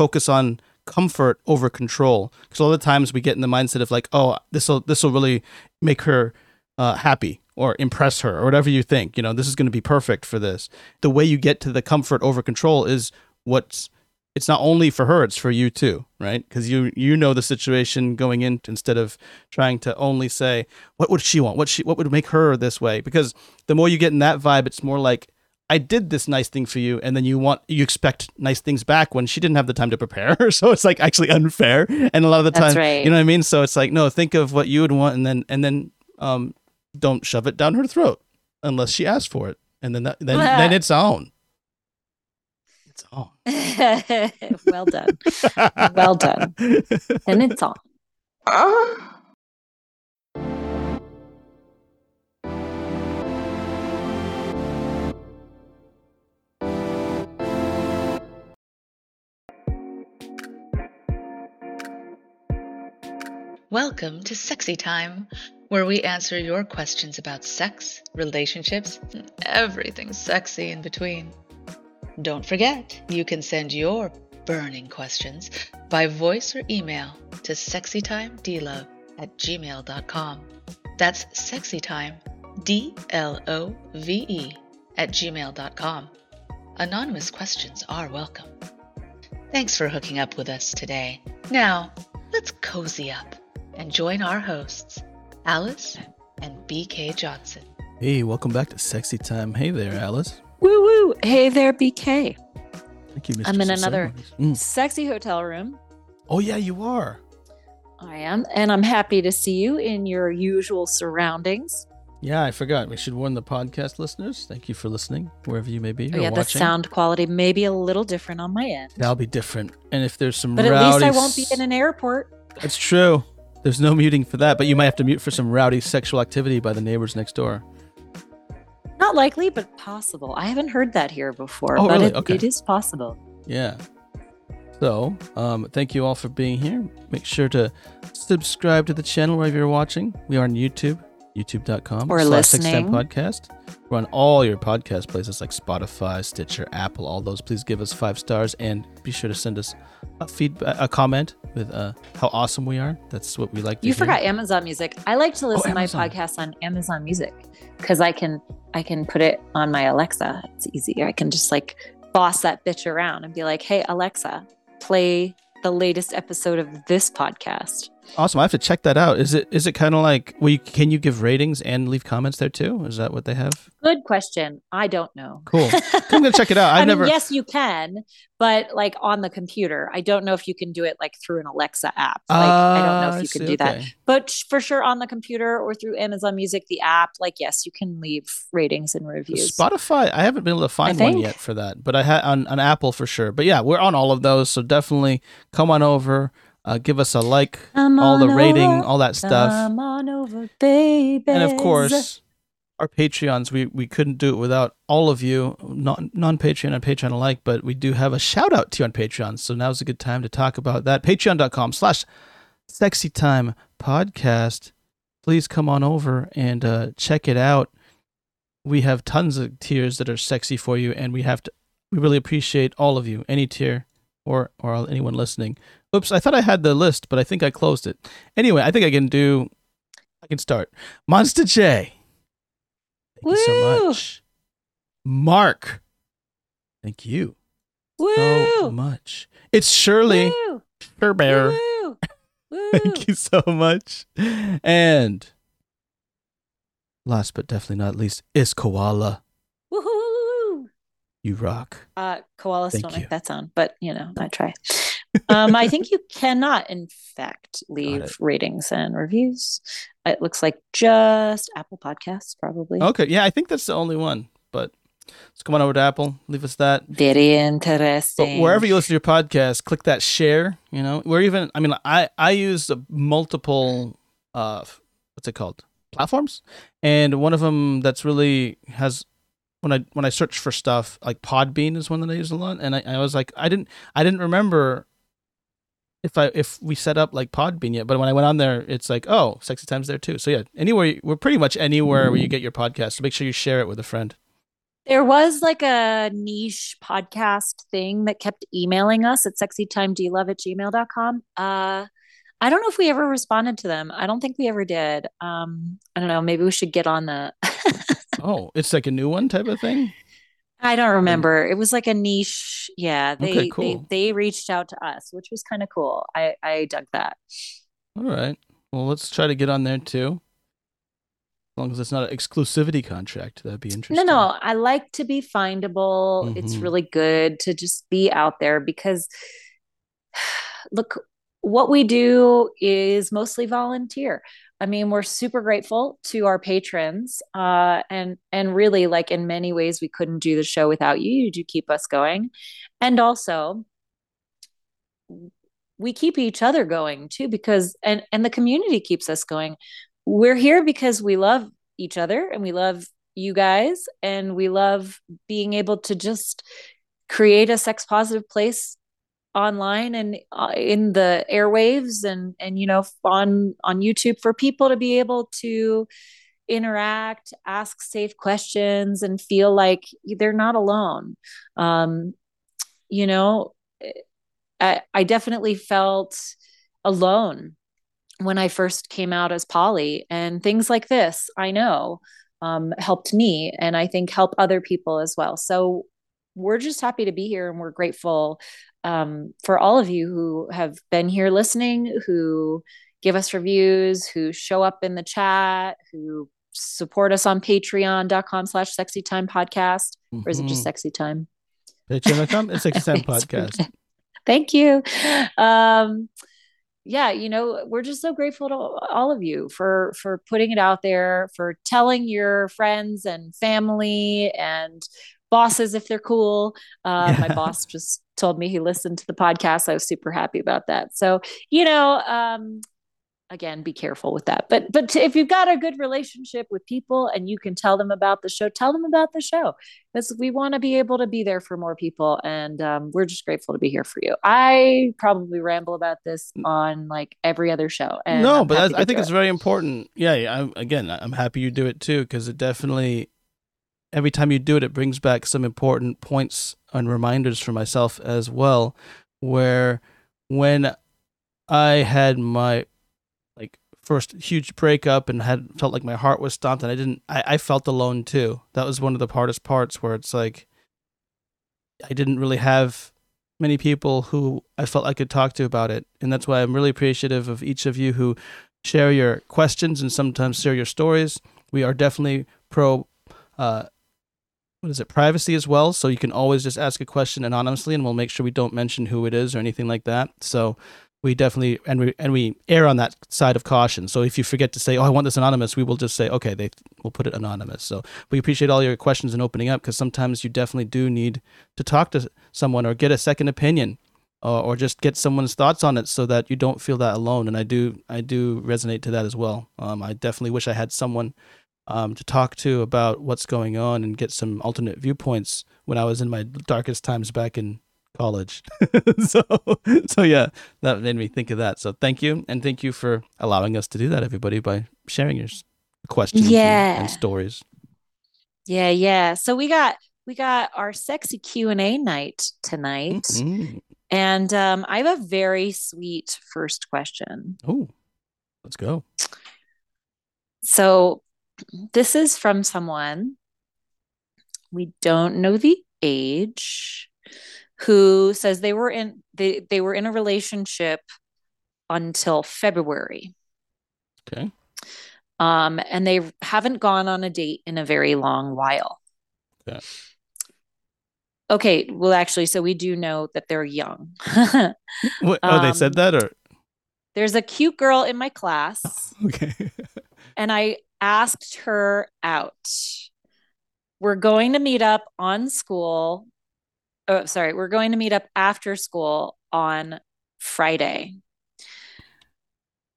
focus on comfort over control. Because a lot of times we get in the mindset of like oh this will this will really make her uh, happy or impress her or whatever you think you know this is going to be perfect for this. The way you get to the comfort over control is what's it's not only for her it's for you too right? Because you you know the situation going in instead of trying to only say what would she want? What she what would make her this way? Because the more you get in that vibe it's more like I did this nice thing for you, and then you want you expect nice things back when she didn't have the time to prepare. so it's like actually unfair, and a lot of the time, right. you know what I mean. So it's like no, think of what you would want, and then and then um, don't shove it down her throat unless she asks for it, and then that, then then it's on. It's on. well done. well done. And it's on. Welcome to Sexy Time, where we answer your questions about sex, relationships, and everything sexy in between. Don't forget, you can send your burning questions by voice or email to sexytimedlove at gmail.com. That's sexytime, D L O V E, at gmail.com. Anonymous questions are welcome. Thanks for hooking up with us today. Now, let's cozy up and join our hosts, Aliz and BK Johnsen. Hey, welcome back to Sexy Time. Hey there, Aliz. Woo woo. Hey there, BK. Thank you, Mr. I'm in another Mm. sexy hotel room. Oh yeah, you are. I am, and I'm happy to see you in your usual surroundings. Yeah, I forgot. We should warn the podcast listeners. Thank you for listening, wherever you may be. Oh, or yeah, the sound quality may be a little different on my end. That'll be different. And if there's some But at least I won't be in an airport. That's true. There's no muting for that, but you might have to mute for some rowdy sexual activity by the neighbors next door. Not likely, but possible. I haven't heard that here before, Oh, but really? it, Okay. it is possible. Yeah. So, um, thank you all for being here. Make sure to subscribe to the channel wherever you're watching. We are on YouTube, youtube.com Or slash Sexy Time listening. podcast. We're on all your podcast places like Spotify, Stitcher, Apple, all those. Please give us five stars and be sure to send us a feedback, a comment with uh, how awesome we are. That's what we like to You hear. forgot Amazon Music. I like to listen to my Oh, podcast on Amazon Music because I can I can put it on my Alexa. It's easy. I can just like boss that bitch around and be like, "Hey Alexa, play the latest episode of this podcast." Awesome. I have to check that out. Is it is it kind of like well, you, can you give ratings and leave comments there too? Is that what they have? Good question. I don't know. Cool. I'm gonna check it out. I I've mean, never. yes, you can, but like on the computer, I don't know if you can do it like through an Alexa app. Like I don't know Ah, if you see, can do that. But sh- for sure, on the computer or through Amazon Music, the app, like yes, you can leave ratings and reviews. Spotify, I haven't been able to find one yet for that, but I had on, on Apple for sure. But yeah, we're on all of those, so definitely come on over, uh, give us a like, Come all the rating, over, all that stuff, Come on over, baby. and of course, our Patreons. We we couldn't do it without all of you, non non Patreon and Patreon alike. But we do have a shout out to you on Patreon, so now's a good time to talk about that. Patreon.com/slash Sexy Time Podcast. Please come on over and uh, check it out. we have tons of tiers that are sexy for you and we have to we really appreciate all of you any tier or or anyone listening oops i thought i had the list but i think i closed it anyway i think i can do i can start monster j thank you so much mark thank you Woo! so much it's shirley Woo! Sherbear. Woo! Woo! thank you so much and last but definitely not least is koala Woohoo! you rock Uh, koalas Thank don't you. make that sound, but you know, I try. Um, I think you cannot, in fact, leave ratings and reviews. It looks like just Apple Podcasts, probably. Okay, yeah, I think that's the only one. But let's come on over to Apple, leave us that. Very interesting. But wherever you listen to your podcast, click that share. You know, we're even. I mean, I I use multiple. Uh, what's it called? Platforms, and one of them that's really has. When I when I search for stuff, like Podbean is one that I use a lot, and I, I was like, I didn't I didn't remember if I if we set up like Podbean yet, but when I went on there, it's like, oh, Sexy Time's there too. So yeah, anywhere we're pretty much anywhere where you get your podcast. So make sure you share it with a friend. There was like a niche podcast thing that kept emailing us at sexytimedlove at gmail.com. Uh, I don't know if we ever responded to them. I don't think we ever did. Um, I don't know. Maybe we should get on the. oh, it's like a new one type of thing. I don't remember. It was like a niche. Yeah, they Okay, cool. they they reached out to us, which was kind of cool. I I dug that. All right. Well, let's try to get on there too. As long as it's not an exclusivity contract, that'd be interesting. No, no, I like to be findable. It's Mhm. really good to just be out there because look, what we do is mostly volunteer. I mean, we're super grateful to our patrons. Uh, and and really like in many ways we couldn't do the show without you. You do keep us going. And also we keep each other going too because and and the community keeps us going. We're here because we love each other and we love you guys and we love being able to just create a sex positive place online and uh, in the airwaves and and you know on on YouTube for people to be able to interact ask safe questions and feel like they're not alone um you know I, I definitely felt alone when I first came out as poly, and things like this, I know, um, helped me, and I think help other people as well. So we're just happy to be here, and we're grateful um, for all of you who have been here listening, who give us reviews, who show up in the chat, who support us on patreon.com slash sexy time podcast or is it just Mhm. sexy time Patreon.com? It's Sexy Time Podcast. Thank you. Um, yeah, you know, we're just so grateful to all of you for for putting it out there, for telling your friends and family and bosses if they're cool. Uh, My boss just told me he listened to the podcast. I was super happy about that. So, you know, um, again be careful with that but but if you've got a good relationship with people and you can tell them about the show tell them about the show because we want to be able to be there for more people and um, we're just grateful to be here for you i probably ramble about this on like every other show and no, I'm but I, think it's it. very important. Yeah, again, I'm happy you do it too because it definitely, every time you do it, it brings back some important points and reminders for myself as well. Where when I had my like first huge breakup and had felt like my heart was stomped and I didn't, I, I felt alone too. That was one of the hardest parts where it's like I didn't really have many people who I felt I could talk to about it. And that's why I'm really appreciative of each of you who share your questions and sometimes share your stories. We are definitely pro uh what is it, privacy as well. So you can always just ask a question anonymously and we'll make sure we don't mention who it is or anything like that. So we definitely and we and we err on that side of caution. So if you forget to say, "Oh, I want this anonymous," we will just say, "Okay, they we'll put it anonymous." So we appreciate all your questions and opening up because sometimes you definitely do need to talk to someone or get a second opinion or, or just get someone's thoughts on it so that you don't feel that alone. And I do I do resonate to that as well. Um, I definitely wish I had someone um, to talk to about what's going on and get some alternate viewpoints when I was in my darkest times back in college. so so yeah, that made me think of that. So thank you and thank you for allowing us to do that, everybody, by sharing your questions and- Yeah. and stories. yeah yeah so we got we got our sexy q&a night tonight Mhm. and um, i have a very sweet first question Oh, let's go. So this is from someone we don't know the age who says they were in they, they were in a relationship until February. Okay. Um, and they haven't gone on a date in a very long while. Yeah. Okay, well actually so we do know that they're young. What, oh, they said Um, that, or There's a cute girl in my class okay. and I asked her out. We're going to meet up on school. Oh, sorry. We're going to meet up after school on Friday.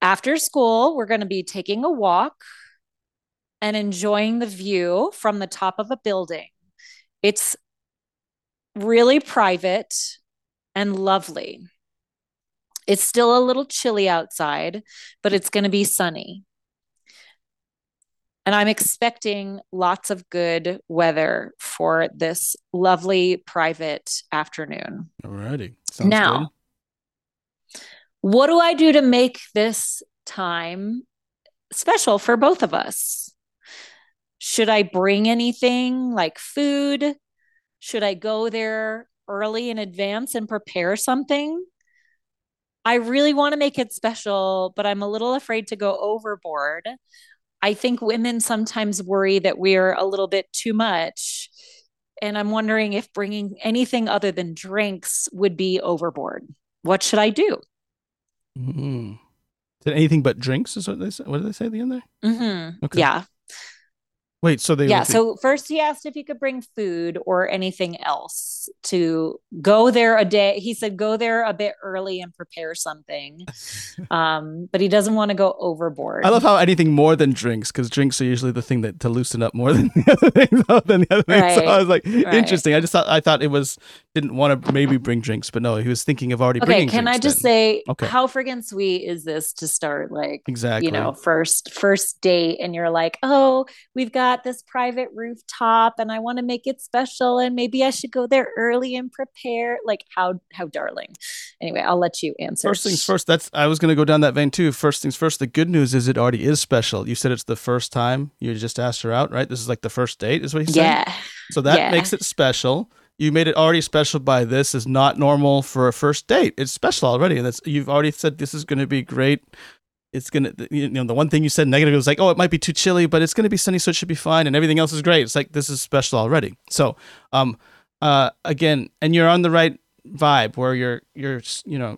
After school, we're going to be taking a walk and enjoying the view from the top of a building. It's really private and lovely. It's still a little chilly outside, but it's going to be sunny. And I'm expecting lots of good weather for this lovely private afternoon. Alrighty. Sounds now, good. what do I do to make this time special for both of us? Should I bring anything like food? Should I go there early in advance and prepare something? I really want to make it special, but I'm a little afraid to go overboard. I think women sometimes worry that we're a little bit too much. And I'm wondering if bringing anything other than drinks would be overboard. What should I do? Mm-hmm. anything but drinks? Is what they say? What did they say at the end there? Mm-hmm. Okay. Yeah. Wait, so they yeah. So first he asked if he could bring food or anything else to go there a day. He said go there a bit early and prepare something, um, but he doesn't want to go overboard. I love how anything more than drinks, because drinks are usually the thing that to loosen up more than the other things. Than the other things. Right. So I was like, right. interesting. I just thought I thought it was didn't want to maybe bring drinks, but no, he was thinking of already okay, bringing. Can I just then. say okay. how friggin' sweet is this to start like exactly you know first first date and you're like oh we've got got this private rooftop and I want to make it special and maybe I should go there early and prepare. Like how how darling. Anyway, I'll let you answer. First things first, that's I was gonna go down that vein too. First things first, the good news is it already is special. You said it's the first time you just asked her out, right? This is like the first date, is what you said? Yeah. So that yeah. makes it special you made it already special by this is not normal for a first date. It's special already, and that's you've already said this is going to be great it's gonna you know the one thing you said negative was like oh it might be too chilly but it's gonna be sunny so it should be fine and everything else is great. It's like this is special already. So um uh again and you're on the right vibe where you're you're you know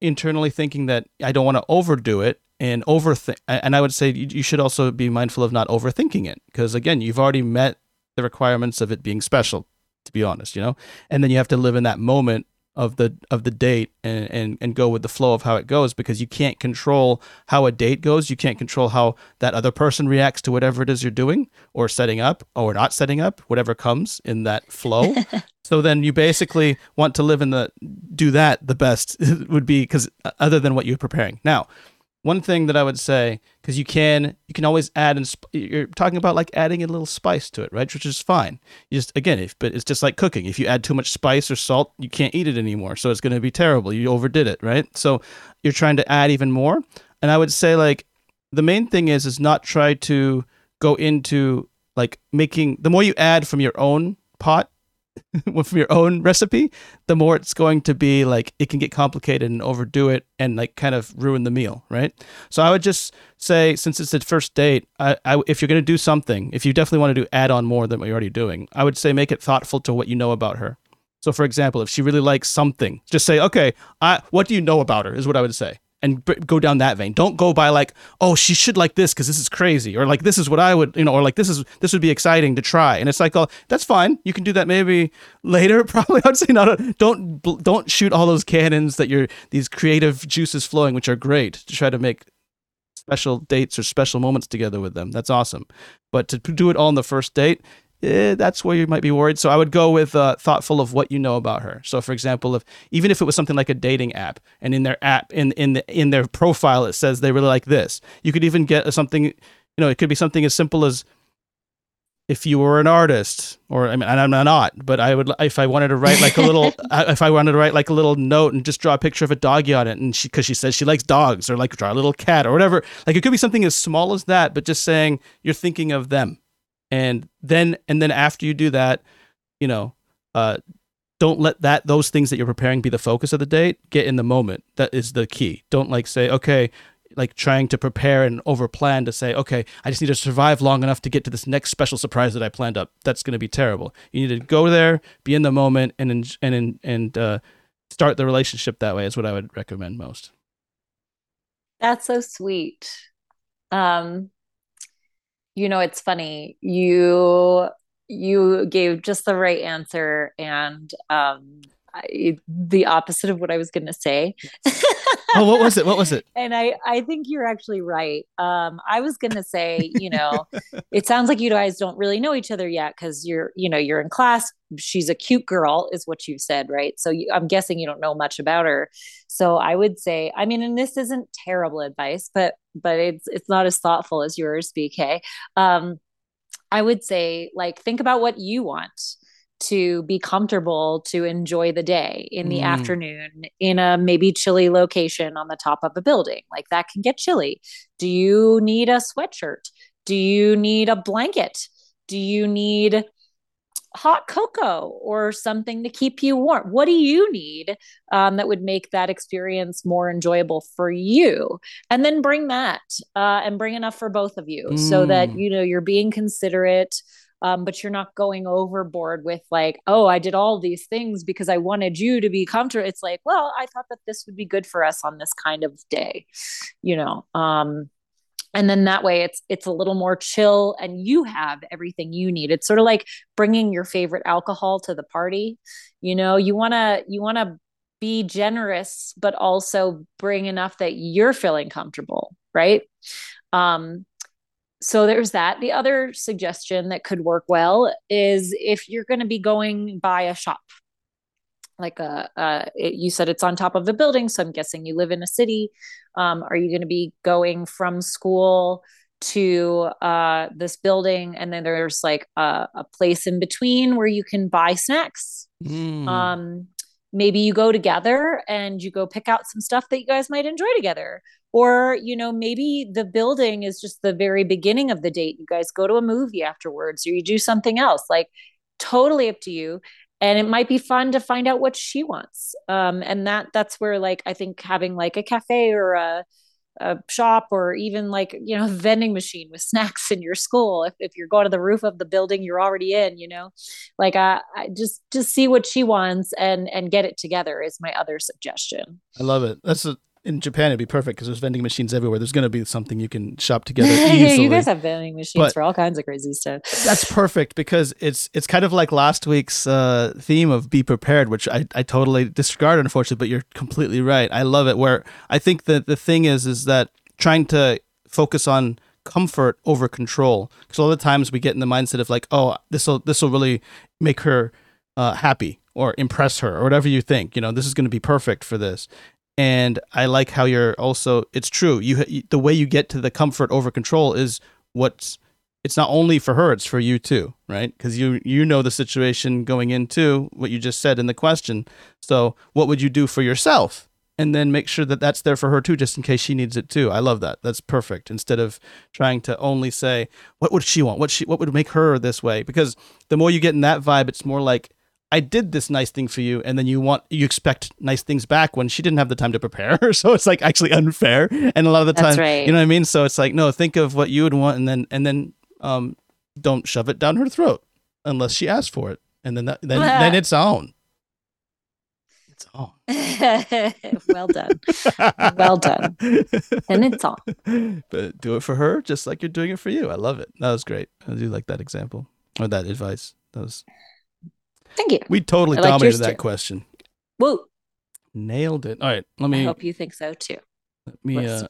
internally thinking that i don't want to overdo it and overthink and i would say you should also be mindful of not overthinking it because again you've already met the requirements of it being special to be honest you know? And then you have to live in that moment of the of the date and, and and go with the flow of how it goes because you can't control how a date goes. You can't control how that other person reacts to whatever it is you're doing or setting up or not setting up whatever comes in that flow. So then you basically want to live in the do that the best would be because uh, other than what you're preparing. Now one thing that I would say, because you can you can always add and sp- you're talking about like adding a little spice to it, right? Which is fine. You just again, if but it's just like cooking. If you add too much spice or salt, you can't eat it anymore, so it's going to be terrible. You overdid it, right? So you're trying to add even more. And I would say like the main thing is is not try to go into like making the more you add from your own pot from your own recipe, the more it's going to be like it can get complicated and overdo it and like kind of ruin the meal, right? So I would just say, since it's the first date, I, I, if you're going to do something, if you definitely want to do add on more than what you're already doing, I would say make it thoughtful to what you know about her. So, for example, if she really likes something, just say, okay, I, what do you know about her? Is what I would say and b- go down that vein. Don't go by like, oh, she should like this because this is crazy, or like this is what I would, you know, or like this is this would be exciting to try. And it's like, oh, that's fine. You can do that maybe later. Probably, I'd say not. A, don't don't shoot all those cannons that you're these creative juices flowing, which are great to try to make special dates or special moments together with them. That's awesome. But to do it all on the first date, eh, that's where you might be worried. So I would go with uh, thoughtful of what you know about her. So for example, if even if it was something like a dating app, and in their app in in the, in their profile it says they really like this, you could even get something. You know, it could be something as simple as if you were an artist, or I mean, I'm not, but I would if I wanted to write like a little, if I wanted to write like a little note and just draw a picture of a doggy on it, and she because she says she likes dogs, or like draw a little cat or whatever. Like it could be something as small as that, but just saying you're thinking of them and then and then after you do that you know uh, don't let that those things that you're preparing be the focus of the date. Get in the moment. That is the key. Don't like say okay like trying to prepare and over plan to say okay i just need to survive long enough to get to this next special surprise that i planned up. That's going to be terrible. You need to go there be in the moment and and and uh, start the relationship that way is what i would recommend most. That's so sweet. Um you know it's funny you you gave just the right answer and um I, the opposite of what I was going to say. oh, what was it? What was it? and I, I think you're actually right. Um, I was going to say, you know, it sounds like you guys don't really know each other yet because you're, you know, you're in class. She's a cute girl, is what you said, right? So you, I'm guessing you don't know much about her. So I would say, I mean, and this isn't terrible advice, but but it's it's not as thoughtful as yours, BK. Um, I would say, like, think about what you want to be comfortable to enjoy the day in the mm. afternoon in a maybe chilly location on the top of a building. Like that can get chilly. Do you need a sweatshirt? Do you need a blanket? Do you need hot cocoa or something to keep you warm? What do you need um, that would make that experience more enjoyable for you? And then bring that uh, and bring enough for both of you mm. so that mm. you know you're being considerate um, but you're not going overboard with like oh i did all these things because i wanted you to be comfortable. It's like well i thought that this would be good for us on this kind of day you know um, and then that way it's it's a little more chill and you have everything you need. It's sort of like bringing your favorite alcohol to the party you know? You want to you want to be generous but also bring enough that you're feeling comfortable right? Um so there's that. The other suggestion that could work well is if you're going to be going by a shop, like a, uh, it, you said it's on top of a building, so I'm guessing you live in a city. Um, are you going to be going from school to uh, this building, and then there's like a, a, place in between where you can buy snacks? Mm. Um, maybe you go together and you go pick out some stuff that you guys might enjoy together or you know maybe the building is just the very beginning of the date. You guys go to a movie afterwards or you do something else like totally up to you. And it might be fun to find out what she wants. Um, and that that's where like i think having like a cafe or a, a shop or even like you know vending machine with snacks in your school if, if you're going to the roof of the building you're already in you know like uh, I just just see what she wants and and get it together is my other suggestion. I love it. That's a in Japan, it'd be perfect because there's vending machines everywhere. There's going to be something you can shop together easily. you guys have vending machines but for all kinds of crazy stuff. That's perfect because it's it's kind of like last week's uh, theme of be prepared, which I, I totally disregarded, unfortunately. But you're completely right. I love it. Where I think that the thing is is that trying to focus on comfort over control because a lot of times we get in the mindset of like, oh, this will this will really make her uh, happy or impress her or whatever you think. You know, this is going to be perfect for this and I like how you're also. It's true. You the way you get to the comfort over control is what's. It's not only for her; it's for you too, right? Because you you know the situation going into what you just said in the question. So, what would you do for yourself? and then make sure that that's there for her too, just in case she needs it too. I love that. That's perfect. Instead of trying to only say what would she want, what she what would make her this way, because the more you get in that vibe, it's more like I did this nice thing for you, and then you want you expect nice things back when she didn't have the time to prepare. so it's like actually unfair. And a lot of the time, right. you know what I mean. So it's like no, think of what you would want, and then and then um, don't shove it down her throat unless she asks for it, and then that, then then it's on. It's on. well done, well done, and it's on. But do it for her, just like you're doing it for you. I love it. That was great. I do like that example or that advice. That was Thank you. We totally dominated that too. question. Woo. Nailed it. All right. Let me. I hope you think so too. Let me. Uh,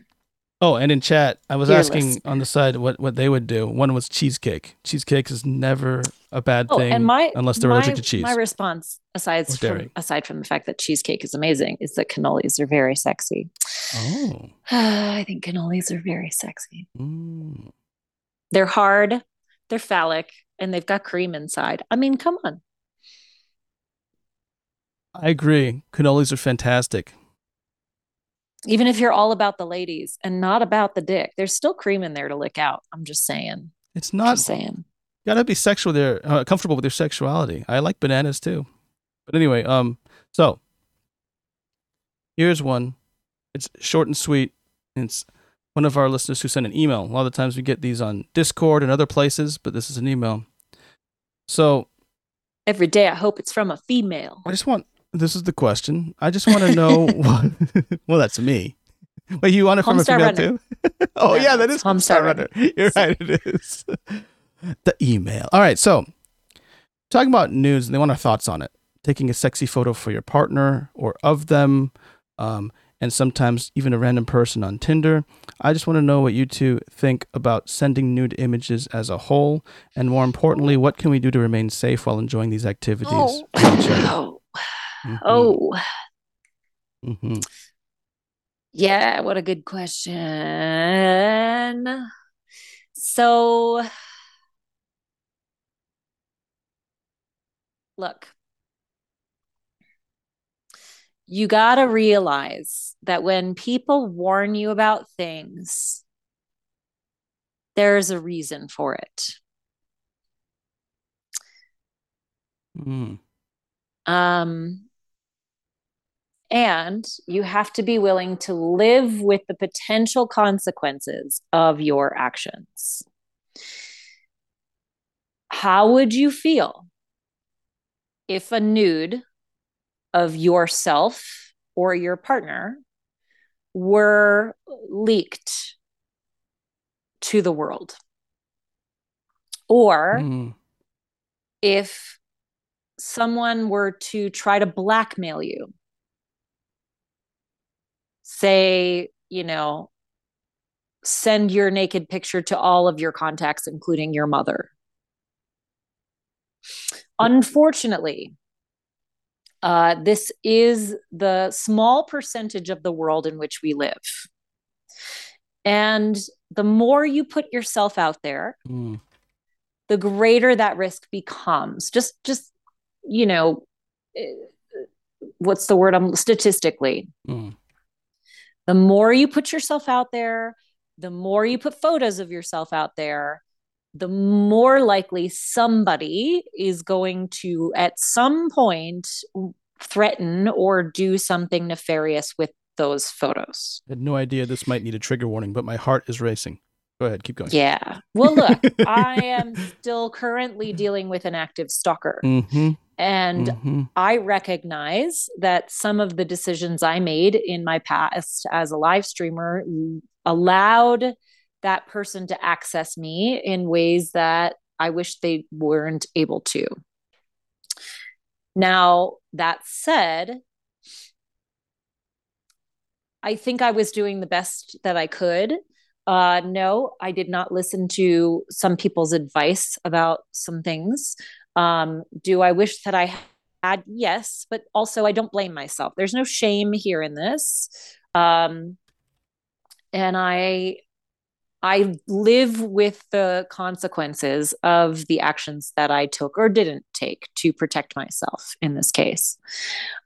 oh, and in chat, I was Dear asking listener. on the side what, what they would do. One was cheesecake. Cheesecake is never a bad oh, thing my, unless they're my, allergic to cheese. My response, aside from, aside from the fact that cheesecake is amazing, is that cannolis are very sexy. Oh. I think cannolis are very sexy. Mm. They're hard, they're phallic, and they've got cream inside. I mean, come on. I agree. Cannolis are fantastic. Even if you're all about the ladies and not about the dick, there's still cream in there to lick out. I'm just saying. It's not just saying. You gotta be sexual there, uh, comfortable with your sexuality. I like bananas too. But anyway, um, so here's one. It's short and sweet. It's one of our listeners who sent an email. A lot of the times we get these on Discord and other places, but this is an email. So every day I hope it's from a female. I just want this is the question. I just want to know what. well, that's me. Wait, you want it from a female too? oh yeah, that is Homestar Runner. Runner. You're right. It is. the email. All right. So, talking about news, they want our thoughts on it. taking a sexy photo for your partner or of them, um, and sometimes even a random person on Tinder. I just want to know what you two think about sending nude images as a whole, and more importantly, what can we do to remain safe while enjoying these activities? Oh. other? Oh. Mhm, Oh. mhm. Yeah, what a good question. So, look, you got to realize that when people warn you about things, there's a reason for it. Mm. Um, and you have to be willing to live with the potential consequences of your actions. How would you feel if a nude of yourself or your partner were leaked to the world? Or Mm. if someone were to try to blackmail you, say, you know, send your naked picture to all of your contacts, including your mother. Unfortunately, uh, this is the small percentage of the world in which we live. And the more you put yourself out there, Mm. the greater that risk becomes. Just, just, you know, eh, what's the word? I'm statistically, Mm. The more you put yourself out there, the more you put photos of yourself out there, the more likely somebody is going to, at some point, threaten or do something nefarious with those photos. I had no idea this might need a trigger warning, but my heart is racing. Go ahead, keep going. Yeah. Well, look, I am still currently dealing with an active stalker. Mm-hmm. And mm-hmm. I recognize that some of the decisions I made in my past as a live streamer allowed that person to access me in ways that I wish they weren't able to. Now, that said, I think I was doing the best that I could. Uh, no, I did not listen to some people's advice about some things. Um, do I wish that I had? Yes, but also I don't blame myself. There's no shame here in this. Um, and I I live with the consequences of the actions that I took or didn't take to protect myself in this case.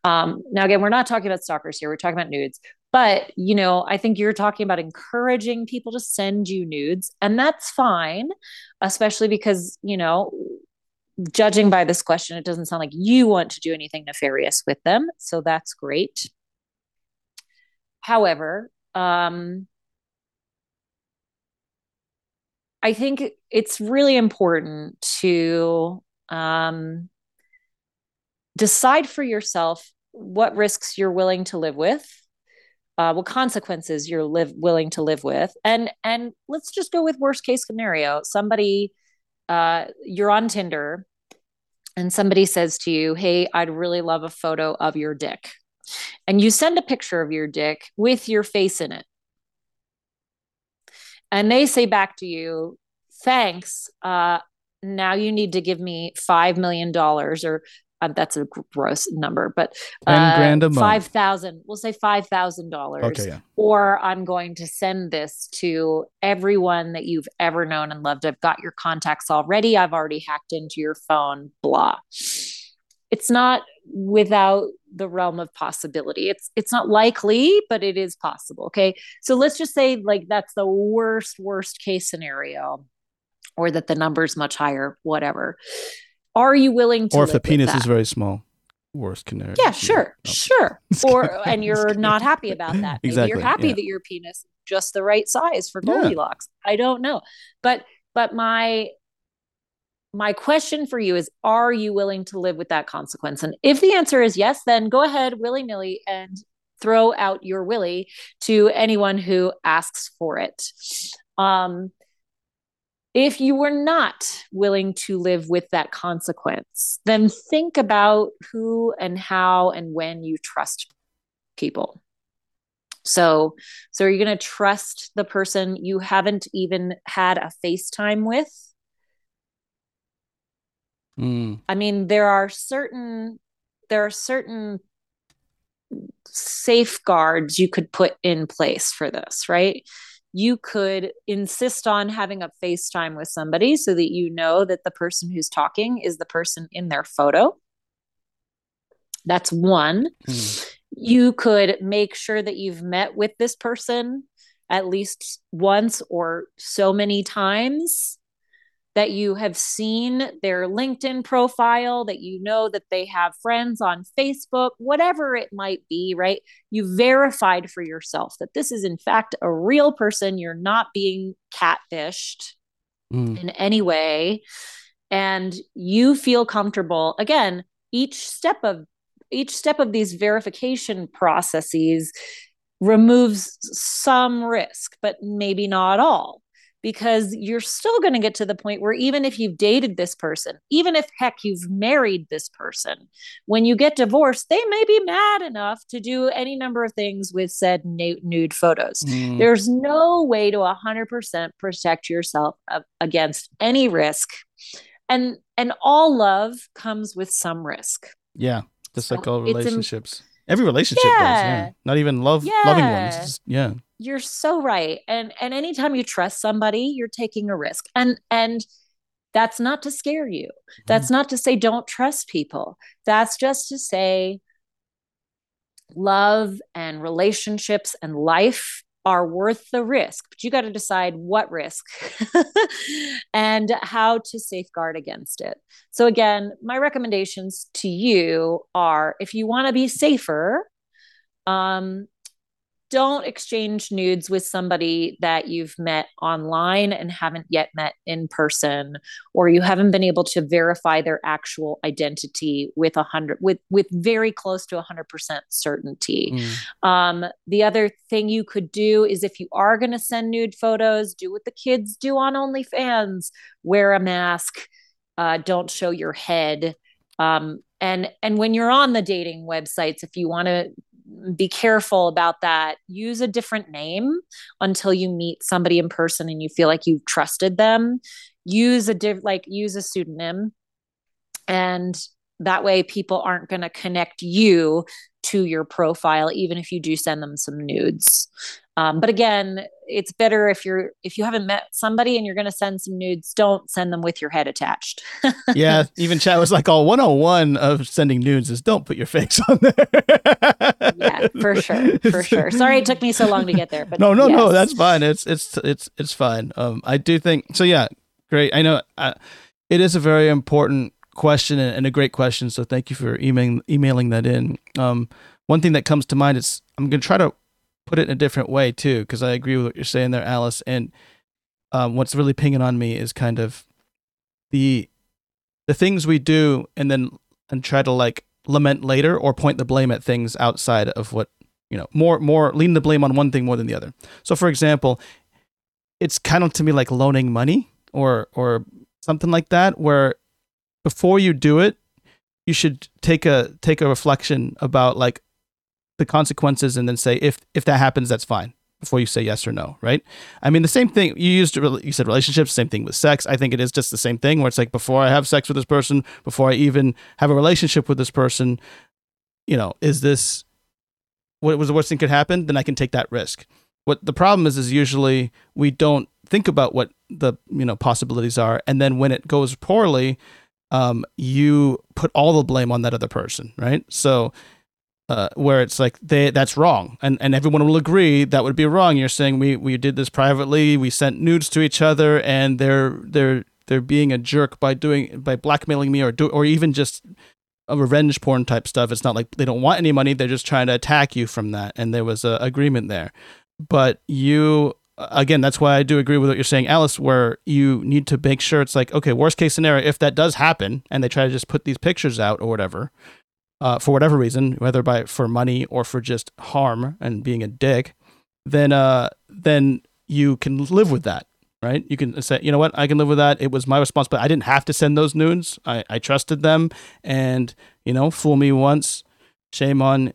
Um, now, again, we're not talking about stalkers here, we're talking about nudes. But, you know, I think you're talking about encouraging people to send you nudes, and that's fine, especially because, you know, judging by this question, it doesn't sound like you want to do anything nefarious with them. So that's great. However, um, I think it's really important to um, decide for yourself what risks you're willing to live with, uh, what consequences you're live willing to live with, and and let's just go with worst case scenario. Somebody, uh, you're on Tinder, and somebody says to you, "Hey, I'd really love a photo of your dick," and you send a picture of your dick with your face in it and they say back to you, thanks. Uh, now you need to give me $5 million or um, that's a gross number, but uh, grand a month. five thousand. We'll say five thousand dollars. Okay, yeah. Or I'm going to send this to everyone that you've ever known and loved. I've got your contacts already. I've already hacked into your phone. Blah. It's not without the realm of possibility. It's it's not likely, but it is possible. Okay, so let's just say like that's the worst worst case scenario, or that the number's much higher. Whatever. Are you willing to? Or if the penis is very small. Worst canary. Yeah, sure, No. sure. Or and you're not happy about that. Maybe Exactly, you're happy yeah. that your penis is just the right size for Yeah. Goldilocks. I don't know. But but my my question for you is are you willing to live with that consequence? And if the answer is yes, then go ahead willy-nilly and throw out your willy to anyone who asks for it. Um if you were not willing to live with that consequence, then think about who and how and when you trust people. So, so are you going to trust the person you haven't even had a FaceTime with? Mm. I mean, there are certain there are certain safeguards you could put in place for this, right? You could insist on having a FaceTime with somebody so that you know that the person who's talking is the person in their photo. That's one. Mm. You could make sure that you've met with this person at least once or so many times that you have seen their LinkedIn profile, that you know that they have friends on Facebook, whatever it might be, right? You verified for yourself that this is, in fact, a real person. You're not being catfished Mm. in any way. And you feel comfortable. Again, each step of each step of these verification processes removes some risk, but maybe not all because you're still going to get to the point where even if you've dated this person, even if heck you've married this person, when you get divorced, they may be mad enough to do any number of things with said nude photos. Mm. There's no way to 100% protect yourself against any risk. And and all love comes with some risk. Yeah, just like all it's im- relationships. Every relationship does. Yeah. Yeah. Not even love loving ones. Just- yeah. You're so right and and anytime you trust somebody you're taking a risk and and that's not to scare you. That's not to say don't trust people. That's just to say love and relationships and life are worth the risk but you got to decide what risk and how to safeguard against it. So again my recommendations to you are if you want to be safer um don't exchange nudes with somebody that you've met online and haven't yet met in person or you haven't been able to verify their actual identity with a hundred with with very close to a hundred percent certainty Mm. um, the other thing you could do is if you are going to send nude photos do what the kids do on onlyfans wear a mask uh, don't show your head um, and and when you're on the dating websites if you want to be careful about that. Use a different name until you meet somebody in person and you feel like you've trusted them. Use a diff like use a pseudonym. And that way people aren't going to connect you to your profile even if you do send them some nudes. Um, but again, it's better if you're if you haven't met somebody and you're going to send some nudes, don't send them with your head attached. yeah, even chat was like, "Oh, 101 of sending nudes is don't put your face on there." yeah, for sure, for sure. Sorry it took me so long to get there, but no, no, no, that's fine. It's it's it's it's fine. Um, I do think so. Yeah, great. I know uh, it is a very important question and, a great question. So thank you for emailing emailing that in. Um, one thing that comes to mind is I'm gonna try to put it in a different way too, because I agree with what you're saying there, Aliz. And um, what's really pinging on me is kind of the the things we do, and then and try to like lament later or point the blame at things outside of what you know more more lean the blame on one thing more than the other so for example it's kind of to me like loaning money or or something like that where before you do it you should take a take a reflection about like the consequences and then say if if that happens that's fine before you say yes or no right? I mean the same thing you used you said relationships same thing with sex. I think it is just the same thing where it's like before i have sex with this person before i even have a relationship with this person you know is this what was the worst thing could happen? Then i can take that risk. What the problem is is usually we don't think about what the you know possibilities are and then when it goes poorly um, you put all the blame on that other person right? So uh, where it's like they that's wrong. And and everyone will agree that would be wrong. You're saying we we did this privately we sent nudes to each other and they're they're they're being a jerk by doing by blackmailing me or do or even just a revenge porn type stuff. It's not like they don't want any money. They're just trying to attack you from that. And there was a agreement there. But you again that's why i do agree with what you're saying aliz where you need to make sure it's like okay worst case scenario if that does happen and they try to just put these pictures out or whatever uh, for whatever reason whether by for money or for just harm and being a dick then uh then you can live with that right? You can say, you know what, I can live with that. It was my responsibility. I didn't have to send those nudes. I, I trusted them, and you know, fool me once, shame on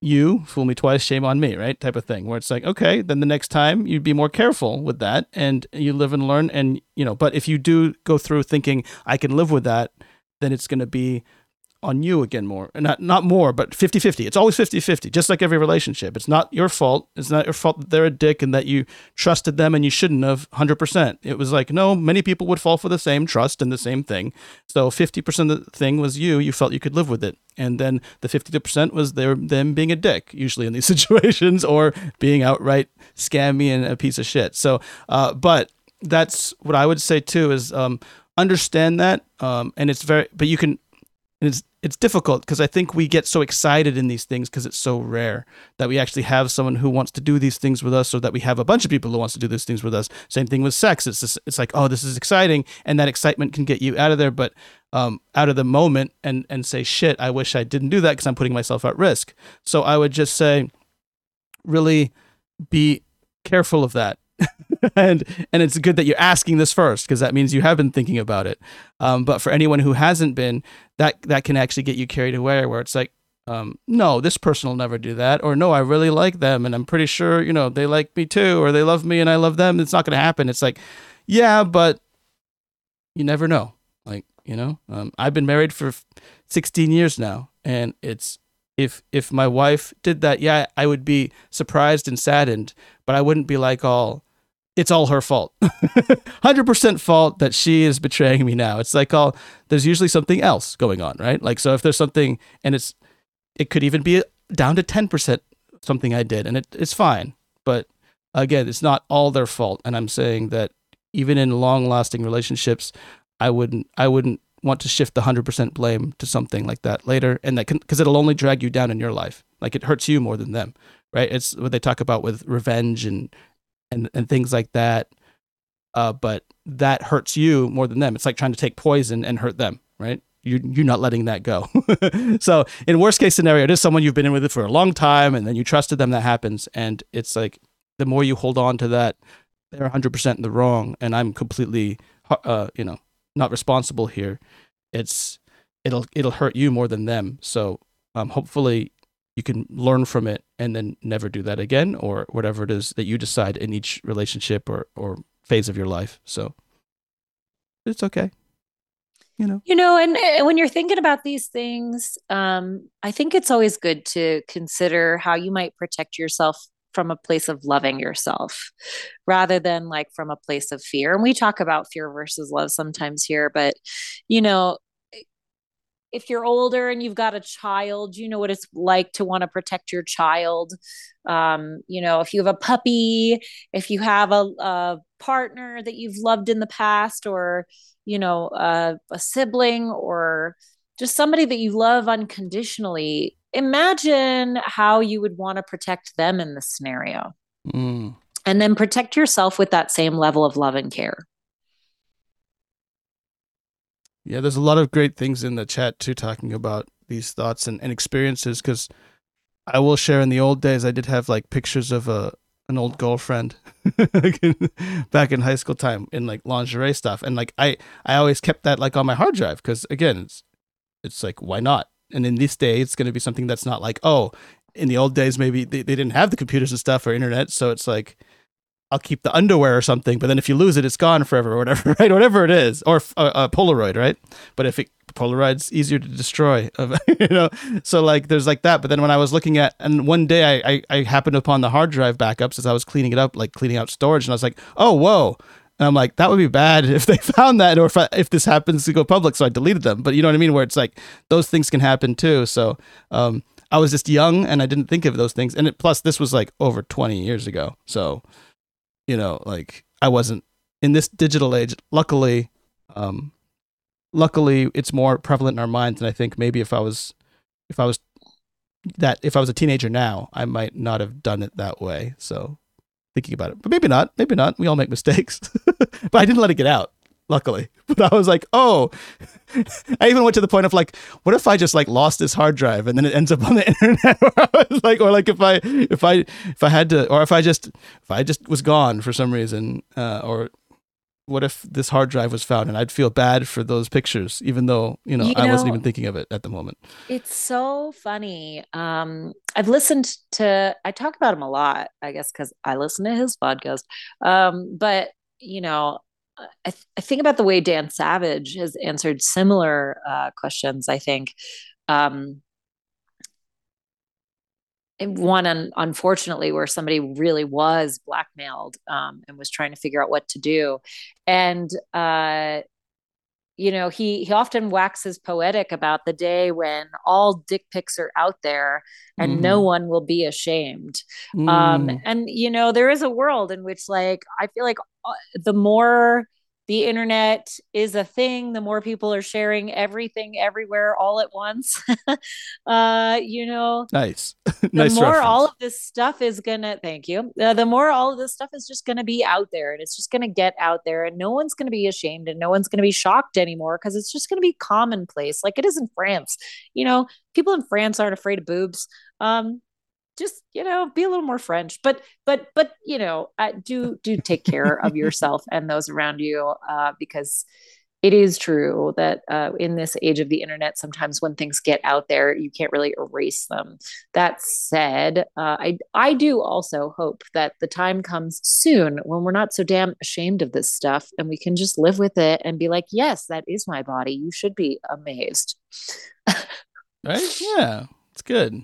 you. Fool me twice, shame on me, right? Type of thing. Where it's like, okay, then the next time you'd be more careful with that, and you live and learn, and you know. But if you do go through thinking I can live with that, then it's going to be on you again more not not more but 50-50 it's always 50-50 just like every relationship. It's not your fault. It's not your fault that they're a dick and that you trusted them and you shouldn't have 100% it was like no many people would fall for the same trust and the same thing. So 50% of the thing was you. You felt you could live with it. And then the 50% was their them being a dick usually in these situations or being outright scammy and a piece of shit. So uh, but that's what i would say too is um, understand that um, and it's very but you can it's it's difficult because I think we get so excited in these things because it's so rare that we actually have someone who wants to do these things with us, or that we have a bunch of people who wants to do these things with us. Same thing with sex. It's just, it's like oh this is exciting, and that excitement can get you out of there, but um, out of the moment and and say shit I wish I didn't do that because I'm putting myself at risk. So I would just say, really be careful of that and and it's good that you're asking this first because that means you have been thinking about it. Um, but for anyone who hasn't been, that that can actually get you carried away, where it's like, um, no, this person will never do that, or no, I really like them, and I'm pretty sure you know they like me too, or they love me and I love them. It's not going to happen. It's like, yeah, but you never know. Like you know, um, I've been married for 16 years now, and it's if if my wife did that, yeah, I would be surprised and saddened, but I wouldn't be like all it's all her fault. 100% fault that she is betraying me now. It's like, oh, there's usually something else going on, right? Like, so if there's something, and it's, it could even be down to 10% something I did, and it, it's fine. But again, it's not all their fault. And I'm saying that even in long lasting relationships, I wouldn't, I wouldn't want to shift the 100% blame to something like that later. And that can, because it'll only drag you down in your life. Like it hurts you more than them right? It's what they talk about with revenge and and and things like that. Uh, but that hurts you more than them. It's like trying to take poison and hurt them, right? You you're not letting that go. so in worst case scenario, it is someone you've been in with it for a long time, and then you trusted them. That happens, and it's like the more you hold on to that, they're 100 percent in the wrong, and I'm completely, uh, you know, not responsible here. It's it'll it'll hurt you more than them. So um, hopefully you can learn from it and then never do that again or whatever it is that you decide in each relationship or, or phase of your life. So it's okay. You know. You know, and, and when you're thinking about these things, um, I think it's always good to consider how you might protect yourself from a place of loving yourself rather than like from a place of fear. And we talk about fear versus love sometimes here, but you know, if you're older and you've got a child, you know what it's like to want to protect your child. Um, you know, if you have a puppy, if you have a, a partner that you've loved in the past, or, you know, a sibling, or just somebody that you love unconditionally, imagine how you would want to protect them in this scenario. Mm. And then protect yourself with that same level of love and care. Yeah, there's a lot of great things in the chat too, talking about these thoughts and, and experiences. Because I will share in the old days, I did have like pictures of a an old girlfriend back in high school time in like lingerie stuff, and like I I always kept that like on my hard drive because again, it's it's like why not? And in this day, it's going to be something that's not like oh, in the old days maybe they, they didn't have the computers and stuff or internet, so it's like I'll keep the underwear or something, but then if you lose it, it's gone forever or whatever, right? Whatever it is, or a, uh, a Polaroid, right? But if it Polaroid's easier to destroy, you know. So like, there's like that. But then when I was looking at, and one day I, I, I happened upon the hard drive backups as I was cleaning it up, like cleaning out storage, and I was like, oh whoa. And I'm like, that would be bad if they found that, or if I, if this happens to go public. So I deleted them. But you know what I mean? Where it's like those things can happen too. So um, I was just young and I didn't think of those things. And it, plus, this was like over 20 years ago. So you know, like I wasn't in this digital age. Luckily, um, luckily it's more prevalent in our minds. And I think maybe if I was, if I was that, if I was a teenager now, I might not have done it that way. So thinking about it, but maybe not, maybe not. We all make mistakes, but I didn't let it get out. Luckily. But I was like, oh, I even went to the point of like, what if I just like lost this hard drive and then it ends up on the internet? I was like, or like if I if I if I had to, or if I just if I just was gone for some reason, uh, or what if this hard drive was found and I'd feel bad for those pictures, even though you know You I wasn't even thinking of it at the moment. It's so funny. Um, I've listened to, I talk about him a lot, I guess, because I listen to his podcast. Um, but, you know, I, th- I think about the way Dan Savage has answered similar uh, questions, I think. Um, one, un- unfortunately, where somebody really was blackmailed um, and was trying to figure out what to do. And, uh, you know he he often waxes poetic about the day when all dick pics are out there and no Mhm. one will be ashamed um Mm. and you know there is a world in which like i feel like the more the internet is a thing the more people are sharing everything everywhere all at once. Uh you know nice, the nice more reference. all of this stuff is gonna thank you. Uh, the more all of this stuff is just gonna be out there and it's just gonna get out there and no one's gonna be ashamed and no one's gonna be shocked anymore because it's just gonna be commonplace. Like it is in france. You know people in france aren't afraid of boobs. Um just you know be a little more french but but but you know uh, do do take care of yourself and those around you uh, because it is true that uh, in this age of the internet sometimes when things get out there you can't really erase them that said uh, i i do also hope that the time comes soon when we're not so damn ashamed of this stuff and we can just live with it and be like yes that is my body you should be amazed right? Yeah, it's good.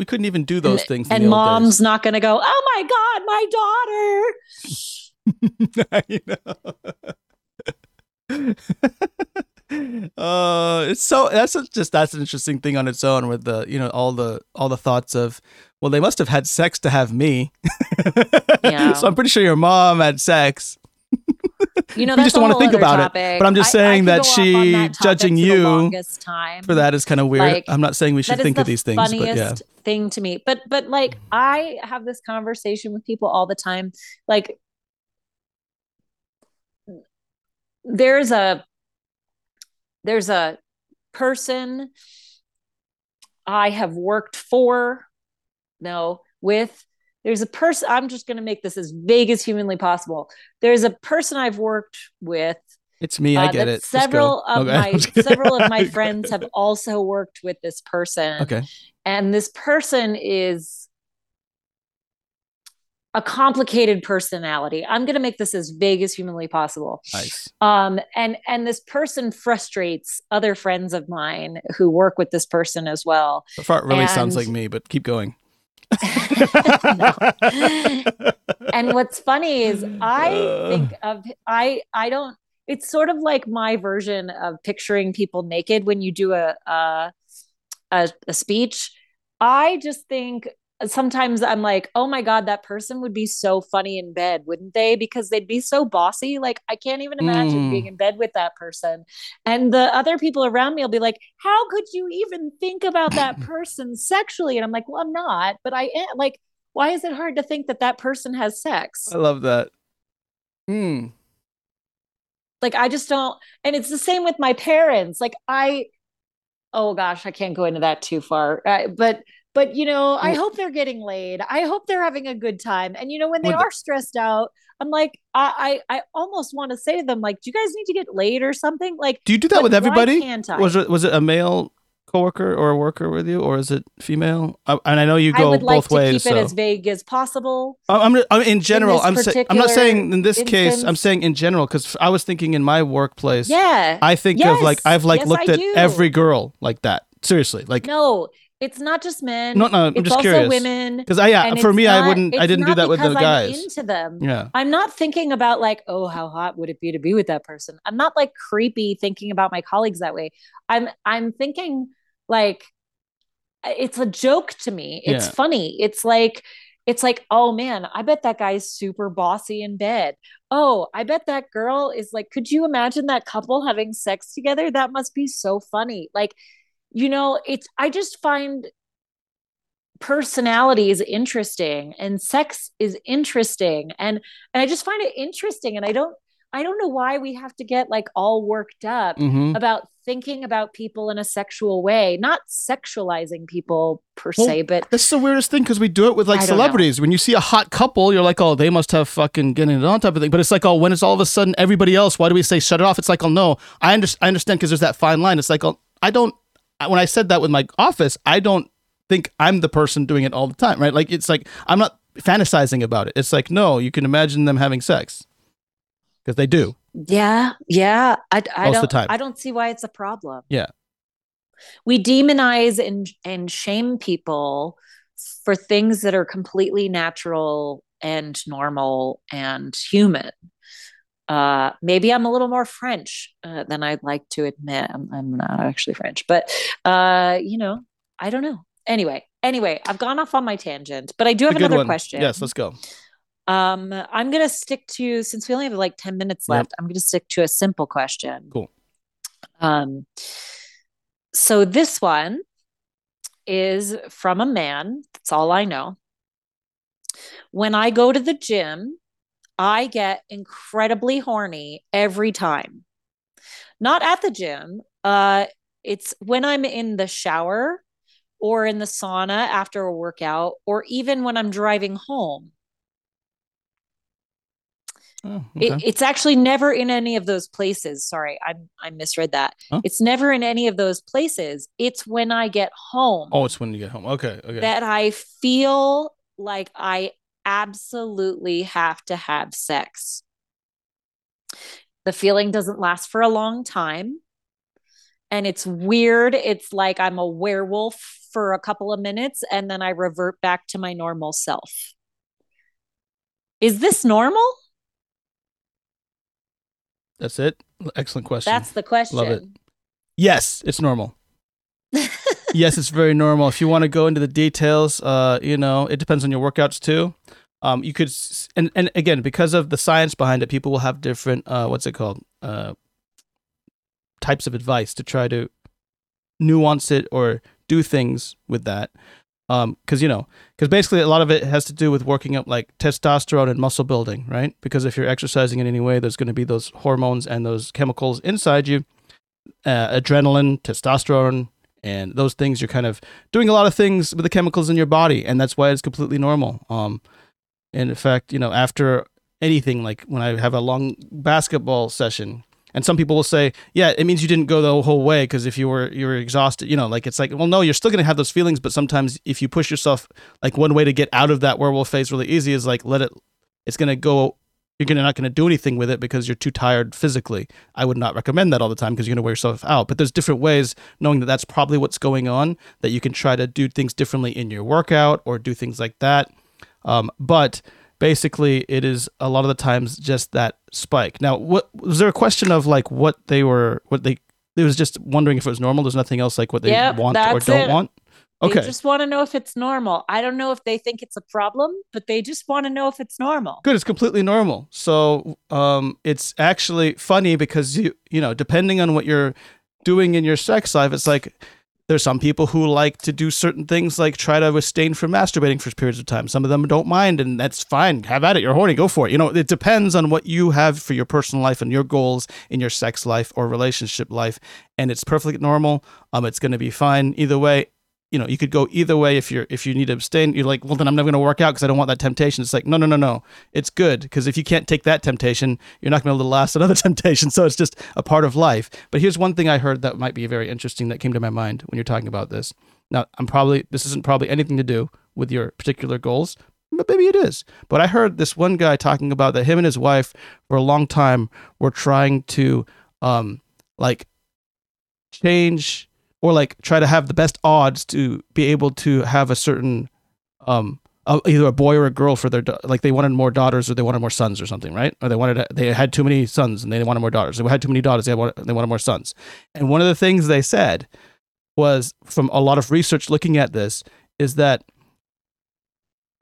We couldn't even do those and, things. In and mom's days. not gonna go oh my god my daughter uh it's so that's just that's an interesting thing on its own with the you know all the all the thoughts of well they must have had sex to have me Yeah. so i'm pretty sure your mom had sex you know We just don't wanna think other about it, but I'm just I- I saying that she that judging you time for that is kind of weird Like, i'm not saying we should think the of these things but yeah thing to me. But but like I have this conversation with people all the time. Like there's a there's a person I have worked for, no, with. There's a person, I'm just going to make this as vague as humanly possible. There's a person I've worked with it's me i uh, get it Several of Okay. my I'm just kidding. several of my friends have also worked with this person, okay and this person is a complicated personality. I'm going to make this as vague as humanly possible. nice Um, and and this person frustrates other friends of mine who work with this person as well. so far it really sounds like me but keep going and what's funny is I Uh. think of I I don't. It's sort of like my version of picturing people naked when you do a a, a, a speech. I just think sometimes I'm like, oh my god, that person would be so funny in bed, wouldn't they? Because they'd be so bossy. Like I can't even imagine Mm. being in bed with that person. And the other people around me will be like, how could you even think about that person sexually? And I'm like, well, I'm not, but I am. Like, why is it hard to think that that person has sex? i love that Hmm. Like, I just don't. And it's the same with my parents. Like, I, oh gosh, I can't go into that too far. Uh, but, but you know, I hope they're getting laid. I hope they're having a good time. And you know, when they are stressed out, I'm like, I, I, I almost want to say to them, like, do you guys need to get laid or something? Like, do you do that with everybody was it was it a male coworker or a worker with you, or is it female? I, and I know you go I would like both to ways. keep it as vague as possible. I'm, I'm in general. this I'm saying I'm not saying in this case. I'm saying in general because I was thinking in my workplace. Yeah. I think of like I've like Yes, looked I at do. every girl like that. Seriously, like no, it's not just men. no, no. I'm it's just also curious women. because I uh, yeah for it's me I wouldn't I didn't do that with the because I'm guys. into them. Yeah. I'm not thinking about like, oh, how hot would it be to be with that person? I'm not like creepy thinking about my colleagues that way. I'm I'm thinking like it's a joke to me. It's Yeah. funny. It's like it's like, oh man, I bet that guy's super bossy in bed. Oh, I bet that girl is like, could you imagine that couple having sex together? That must be so funny. Like, you know, it's I just find personality is interesting and sex is interesting and and I just find it interesting and I don't I don't know why we have to get like all worked up Mhm. about thinking about people in a sexual way, not sexualizing people per Well, se, but That's the weirdest thing because we do it with like know. celebrities. When you see a hot couple, you're like, oh, they must have fucking getting it on type of thing. But it's like, oh, when it's all of a sudden everybody else, why do we say shut it off? It's like, oh, no, I, under- I understand because there's that fine line. It's like, oh, I don't, when I said that with my office, I don't think I'm the person doing it all the time, right? Like, it's like, I'm not fantasizing about it. It's like, no, you can imagine them having sex because they do. Yeah, yeah. I, I Most don't. of the time. I don't see why it's a problem. Yeah. we demonize and and shame people for things that are completely natural and normal and human. Uh, maybe I'm a little more French uh, than I'd like to admit. I'm, I'm not actually French, but uh, you know, I don't know. Anyway, anyway, I've gone off on my tangent, but I do have It's a good another one. question. Yes, let's go. Um, I'm gonna stick to since we only have like 10 minutes Yep. left, I'm gonna stick to a simple question. Cool. Um, so this one is from a man. That's all I know. When I go to the gym, I get incredibly horny every time. Not at the gym. Uh, it's when I'm in the shower or in the sauna after a workout, or even when I'm driving home. Oh, It, it's actually never in any of those places. Sorry, I I misread that. Huh? It's never in any of those places. It's when I get home oh, it's when you get home. Okay. Okay. that I feel like I absolutely have to have sex. The feeling doesn't last for a long time. And it's weird. It's like I'm a werewolf for a couple of minutes and then I revert back to my normal self. Is this normal? That's it. Excellent question. That's the question. Love it. Yes, it's normal. yes, it's very normal. If you want to go into the details, uh, you know, it depends on your workouts too. Um, you could, and and again, because of the science behind it, people will have different, uh, what's it called, uh, types of advice to try to nuance it or do things with that. Um, because you know, because basically a lot of it has to do with working up like testosterone and muscle building, right? Because if you're exercising in any way, there's going to be those hormones and those chemicals inside you uh, adrenaline, testosterone, and those things. You're kind of doing a lot of things with the chemicals in your body, and that's why it's completely normal. Um, and in fact, you know, after anything like when I have a long basketball session, and some people will say, "Yeah, it means you didn't go the whole way because if you were you were exhausted, you know, like it's like, well, no, you're still gonna have those feelings, but sometimes if you push yourself, like one way to get out of that werewolf phase really easy is like let it. It's gonna go. You're gonna not gonna do anything with it because you're too tired physically. I would not recommend that all the time because you're gonna wear yourself out. But there's different ways, knowing that that's probably what's going on, that you can try to do things differently in your workout or do things like that. Um, but basically, it is a lot of the times just that spike. Now, what was there a question of like what they were, what they? It was just wondering if it was normal. There's nothing else like what they Yep, want or don't it. want. They Okay, just want to know if it's normal. I don't know if they think it's a problem, but they just want to know if it's normal. good. It's completely normal. So, um, it's actually funny because you, you know, depending on what you're doing in your sex life, it's like there's some people who like to do certain things like try to abstain from masturbating for periods of time. Some of them don't mind, and that's fine. Have at it. You're horny. Go for it. You know, it depends on what you have for your personal life and your goals in your sex life or relationship life, and it's perfectly normal. Um, it's going to be fine either way. You know, you could go either way if you're if you need to abstain. You're like, well, then I'm never going to work out because I don't want that temptation. It's like, no, no, no, no. It's good because if you can't take that temptation, you're not going to be able to last another temptation. So it's just a part of life. But here's one thing I heard that might be very interesting that came to my mind when you're talking about this. Now, I'm probably this isn't probably anything to do with your particular goals, but maybe it is. But I heard this one guy talking about that him and his wife for a long time were trying to um like change or like try to have the best odds to be able to have a certain um uh, either a boy or a girl for their like they wanted more daughters or they wanted more sons or something right? Or they wanted they had too many sons and they wanted more daughters. They had too many daughters they wanted, they wanted more sons. And one of the things they said was from a lot of research looking at this is that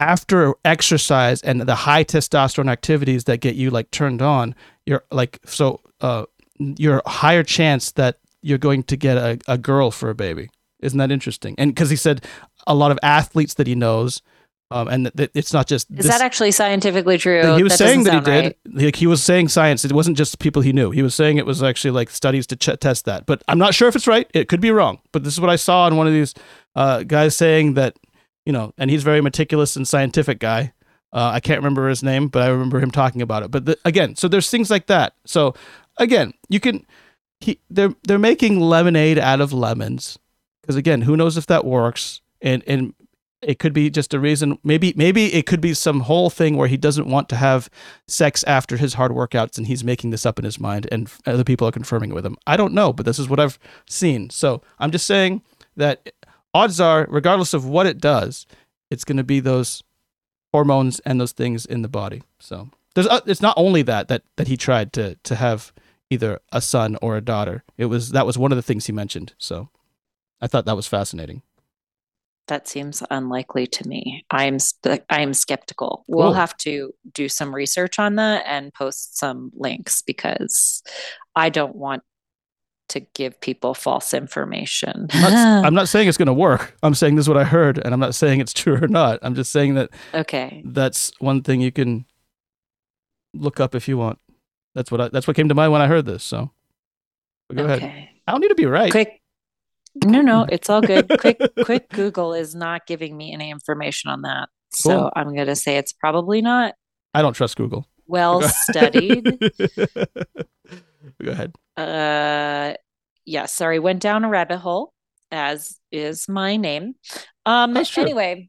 after exercise and the high testosterone activities that get you like turned on you're like so uh you're higher chance that you're going to get a, a girl for a baby isn't that interesting and because he said a lot of athletes that he knows Um, and th- th- it's not just Is that actually scientifically true? he was That saying that he did. right. Like he was saying science. It wasn't just people he knew. He was saying it was actually like studies to ch- test that. But I'm not sure if it's right. It could be wrong. But this is what I saw in one of these uh, guys saying that you know, and he's a very meticulous and scientific guy. Uh, I can't remember his name, but I remember him talking about it. But the, again, so there's things like that. So again, you can. He, they're they're making lemonade out of lemons because again, who knows if that works? And and it could be just a reason. Maybe maybe it could be some whole thing where he doesn't want to have sex after his hard workouts, and he's making this up in his mind, and other people are confirming it with him. I don't know, but this is what I've seen. So I'm just saying that odds are, regardless of what it does, it's going to be those hormones and those things in the body. So there's uh, it's not only that that that he tried to to have either a son or a daughter. It was that was one of the things he mentioned. So I thought that was fascinating. That seems unlikely to me. I'm I'm skeptical. We'll Cool. have to do some research on that and post some links because I don't want to give people false information. I'm not, I'm not saying it's going to work. I'm saying this is what I heard, and I'm not saying it's true or not. I'm just saying that okay. that's one thing you can look up if you want. That's what I, that's what came to mind when I heard this. So but go ahead. I don't need to be right. Quick. No, no, it's all good. quick, quick Google is not giving me any information on that. So I'm going to say it's probably not I don't trust Google. well studied. go ahead. uh yeah sorry went down a rabbit hole as is my name um That's true. anyway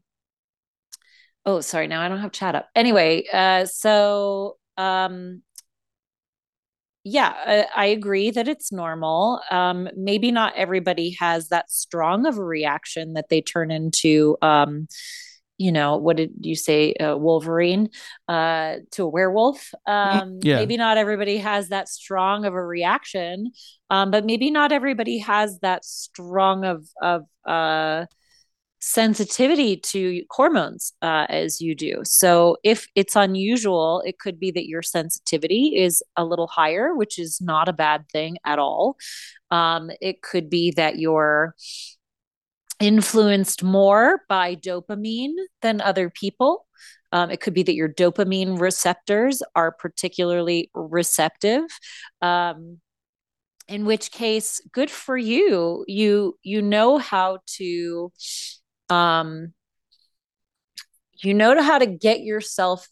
oh sorry now i don't have chat up anyway uh so um yeah I, I agree that it's normal um maybe not everybody has that strong of a reaction that they turn into um you know what did you say uh, wolverine uh to a werewolf um yeah. maybe not everybody has that strong of a reaction um but maybe not everybody has that strong of of uh sensitivity to hormones uh, as you do. So if it's unusual, it could be that your sensitivity is a little higher, which is not a bad thing at all. Um, it could be that you're influenced more by dopamine than other people. Um, it could be that your dopamine receptors are particularly receptive. Um, in which case, good for you. You you know how to um you know how to get yourself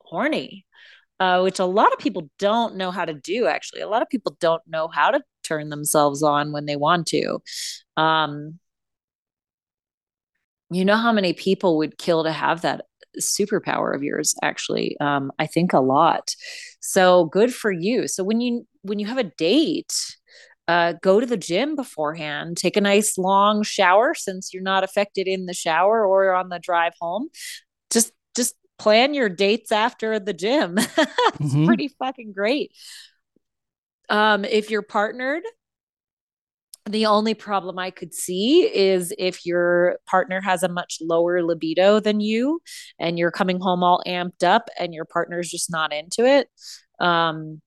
horny uh, which a lot of people don't know how to do actually. A lot of people don't know how to turn themselves on when they want to. Um you know how many people would kill to have that superpower of yours actually? Um i think a lot. So good for you. So when you when you have a date uh, go to the gym beforehand take a nice long shower since you're not affected in the shower or on the drive home just just plan your dates after the gym it's Mhm. pretty fucking great um if you're partnered the only problem I could see is if your partner has a much lower libido than you and you're coming home all amped up and your partner's just not into it. Um,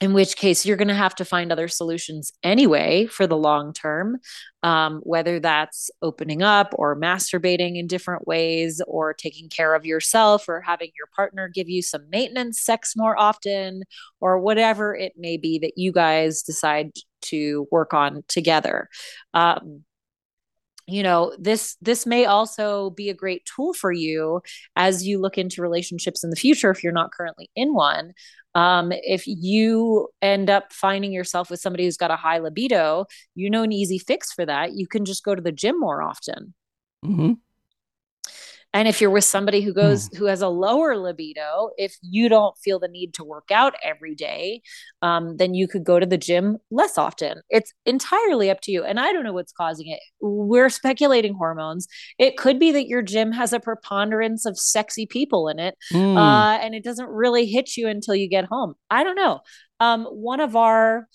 in which case, you're going to have to find other solutions anyway for the long term, um, whether that's opening up or masturbating in different ways or taking care of yourself or having your partner give you some maintenance sex more often or whatever it may be that you guys decide to work on together. Um, you know this this may also be a great tool for you as you look into relationships in the future if you're not currently in one. Um, if you end up finding yourself with somebody who's got a high libido you know an easy fix for that. You can just go to the gym more often. Hmm and if you're with somebody who goes who has a lower libido if you don't feel the need to work out every day um, then you could go to the gym less often. It's entirely up to you. And i don't know what's causing it. We're speculating hormones. It could be that your gym has a preponderance of sexy people in it Mm. uh, and it doesn't really hit you until you get home. I don't know. Um, one of our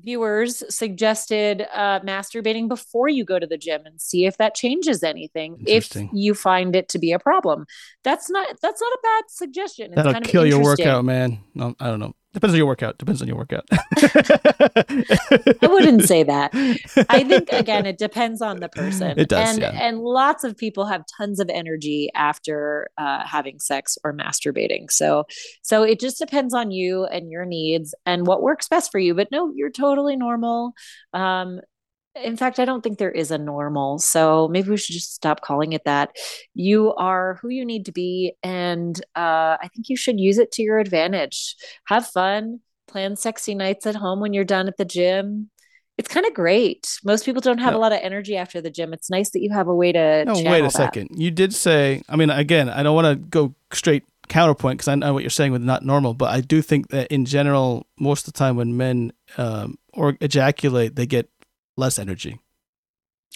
viewers suggested uh, masturbating before you go to the gym and see if that changes anything if you find it to be a problem that's not that's not a bad suggestion it's That'll kind of kill your workout, man. No, I don't know. Depends on your workout. Depends on your workout. I wouldn't say that. I think again, it depends on the person. It does, and yeah. and lots of people have tons of energy after uh, having sex or masturbating. So so it just depends on you and your needs and what works best for you. But no, you're totally normal. Um, in fact, I don't think there is a normal. So maybe we should just stop calling it that. You are who you need to be. And uh, I think you should use it to your advantage. Have fun, plan sexy nights at home when you're done at the gym. It's kind of great. Most people don't have No. a lot of energy after the gym. It's nice that you have a way to. No, wait a that. second. You did say, I mean, again, I don't want to go straight counterpoint because I know what you're saying with not normal, but I do think that in general, most of the time when men um, or ejaculate, they get less energy.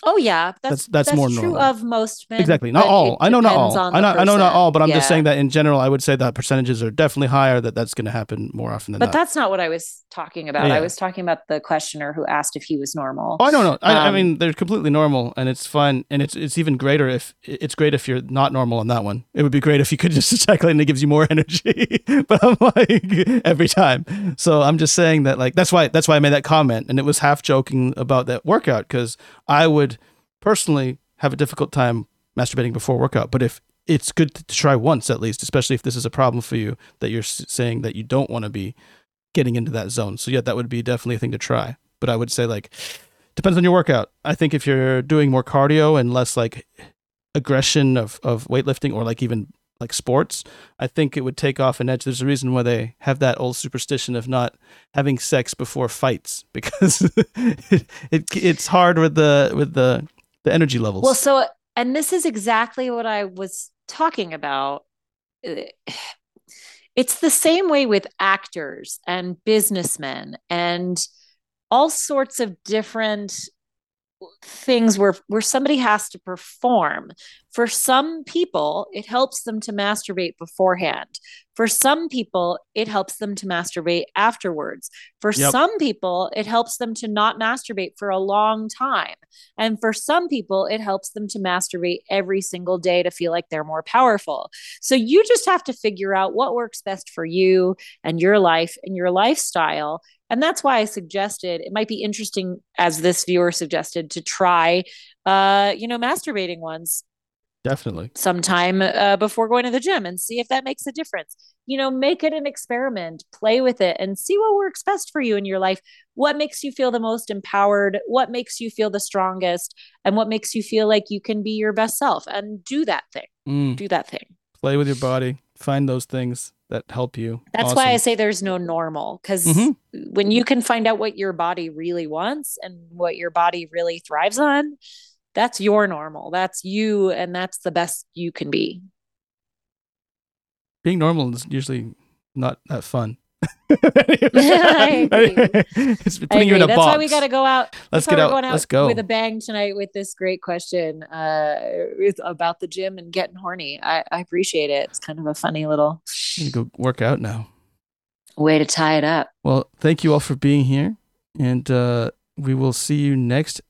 Oh yeah, that's That's- that's more true normal. of most men. exactly. Not all. I know not all. I know, I know not all, but I'm just saying that in general, I would say that percentages are definitely higher that that's going to happen more often than But not. But that's not what I was talking about. Yeah. I was talking about the questioner who asked if he was normal. Oh, I don't know. I, I Um, mean, they're completely normal, and it's fun, and it's it's even greater if it's great if you're not normal on that one. It would be great if you could just ejaculate and it gives you more energy. but I'm like every time, so I'm just saying that like that's why that's why I made that comment, and it was half joking about that workout because I would personally have a difficult time masturbating before workout, but if it's good to try once at least, especially if this is a problem for you that you're saying that you don't want to be getting into that zone. So yeah, that would be definitely a thing to try. But I would say like depends on your workout. I think if you're doing more cardio and less like aggression of of weightlifting or like even like sports, I think it would take off an edge. There's a reason why they have that old superstition of not having sex before fights because it, it it's hard with the with the the energy levels. Well, so and this is exactly what I was talking about. It's the same way with actors and businessmen and all sorts of different things where where somebody has to perform. For some people, it helps them to masturbate beforehand. For some people, it helps them to masturbate afterwards. For Yep. some people, it helps them to not masturbate for a long time. And for some people, it helps them to masturbate every single day to feel like they're more powerful. So you just have to figure out what works best for you and your life and your lifestyle. And that's why I suggested it might be interesting, as this viewer suggested, to try, uh, you know, masturbating once definitely. sometime uh, before going to the gym and see if that makes a difference. You know, make it an experiment, play with it, and see what works best for you in your life. What makes you feel the most empowered? What makes you feel the strongest? And what makes you feel like you can be your best self? And do that thing. Mm, Do that thing. play with your body. Find those things that help you. That's why I say there's no normal because Mhm. when you can find out what your body really wants and what your body really thrives on, that's your normal. That's you, and that's the best you can be. being normal is usually not that fun. It's putting you in a That's box. why we got to go out. Let's get out. Out Let's go. with a bang tonight with this great question uh, about the gym and getting horny. I, I appreciate it. It's kind of a funny little You go work out now. way to tie it up. Well, thank you all for being here, and uh, we will see you next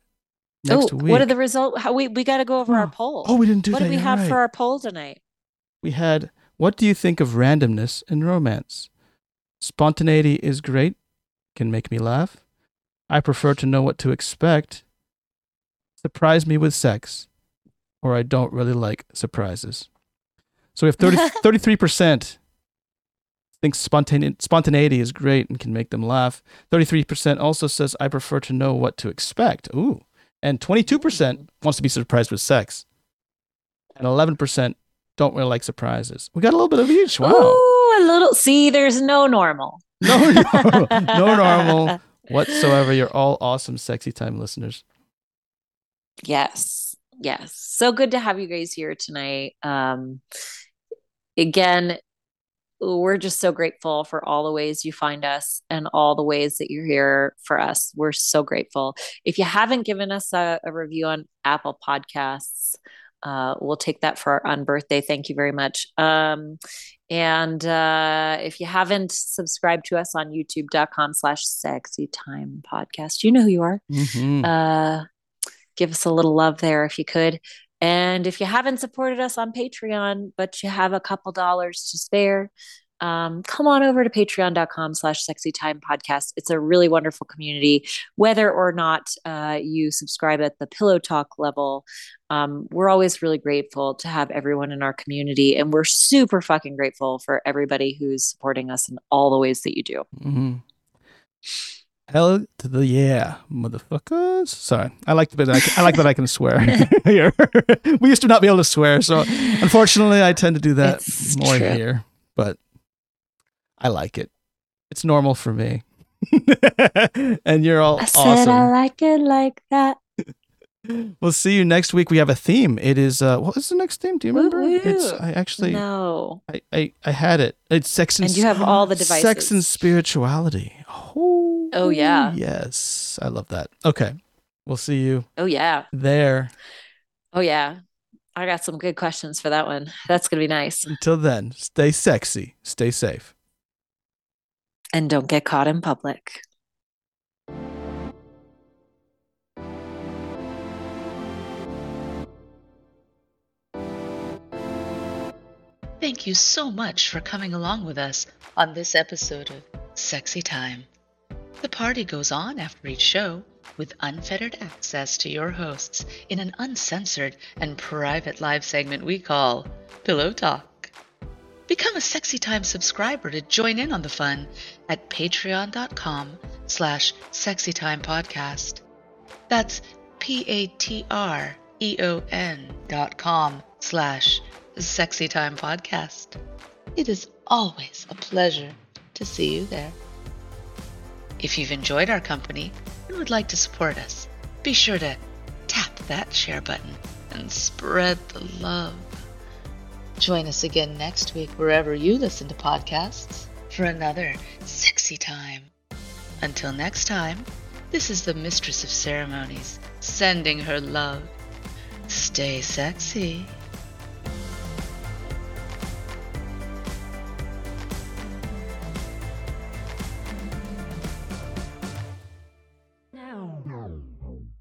next oh, week. what are the results? How we we got to go over our Oh. poll. oh, we didn't do that. what that. did we you're have right. for our poll tonight? We had. What do you think of randomness in romance? Spontaneity is great. Can make me laugh. I prefer to know what to expect. Surprise me with sex, or I don't really like surprises. So we have 30, 33% thinks spontane- spontaneity is great and can make them laugh. 33% also says, I prefer to know what to expect. Ooh. And 22% wants to be surprised with sex. And 11% don't really like surprises. We got a little bit of each. Wow. Ooh, a little. See, there's no normal. No, no, no normal whatsoever. You're all awesome, sexy time listeners. Yes. Yes. So good to have you guys here tonight. Um again, we're just so grateful for all the ways you find us and all the ways that you're here for us. We're so grateful. If you haven't given us a, a review on Apple Podcasts, uh, we'll take that for our on birthday. Thank you very much. Um, and uh, if you haven't subscribed to us on youtube.com slash sexy time podcast, you know who you are Mhm. uh, give us a little love there if you could. And if you haven't supported us on Patreon, but you have a couple dollars to spare, um, come on over to patreon.com slash sexy time podcast. It's a really wonderful community. Whether or not uh, you subscribe at the pillow talk level, um, we're always really grateful to have everyone in our community. And we're super fucking grateful for everybody who's supporting us in all the ways that you do. Mm-hmm. Hell to the yeah, motherfuckers. Sorry, I like that. I, I like that I can swear here. we used to not be able to swear, so unfortunately, I tend to do that It's more true. here. But I like it. It's normal for me. and you're all I said I awesome. like it like that. We'll see you next week. We have a theme. It is uh, what is the next theme? Do you remember? It's I actually no. I, I I had it. It's sex and, And you have all the devices. Sex and spirituality. Oh, Oh, yeah. Yes, I love that. Okay, we'll see you Oh, yeah. there. Oh, yeah. I got some good questions for that one. That's going to be nice. Until then, stay sexy, stay safe. And don't get caught in public. Thank you so much for coming along with us on this episode of Sexy Time. The party goes on after each show with unfettered access to your hosts in an uncensored and private live segment we call Pillow Talk. Become a Sexy Time subscriber to join in on the fun at patreon.com slash sexytimepodcast. That's P-A-T-R-E-O-N dot com slash Sexy Time Podcast. It is always a pleasure to see you there. If you've enjoyed our company and would like to support us, be sure to tap that share button and spread the love. Join us again next week wherever you listen to podcasts for another sexy time. Until next time, this is the Mistress of Ceremonies sending her love. Stay sexy.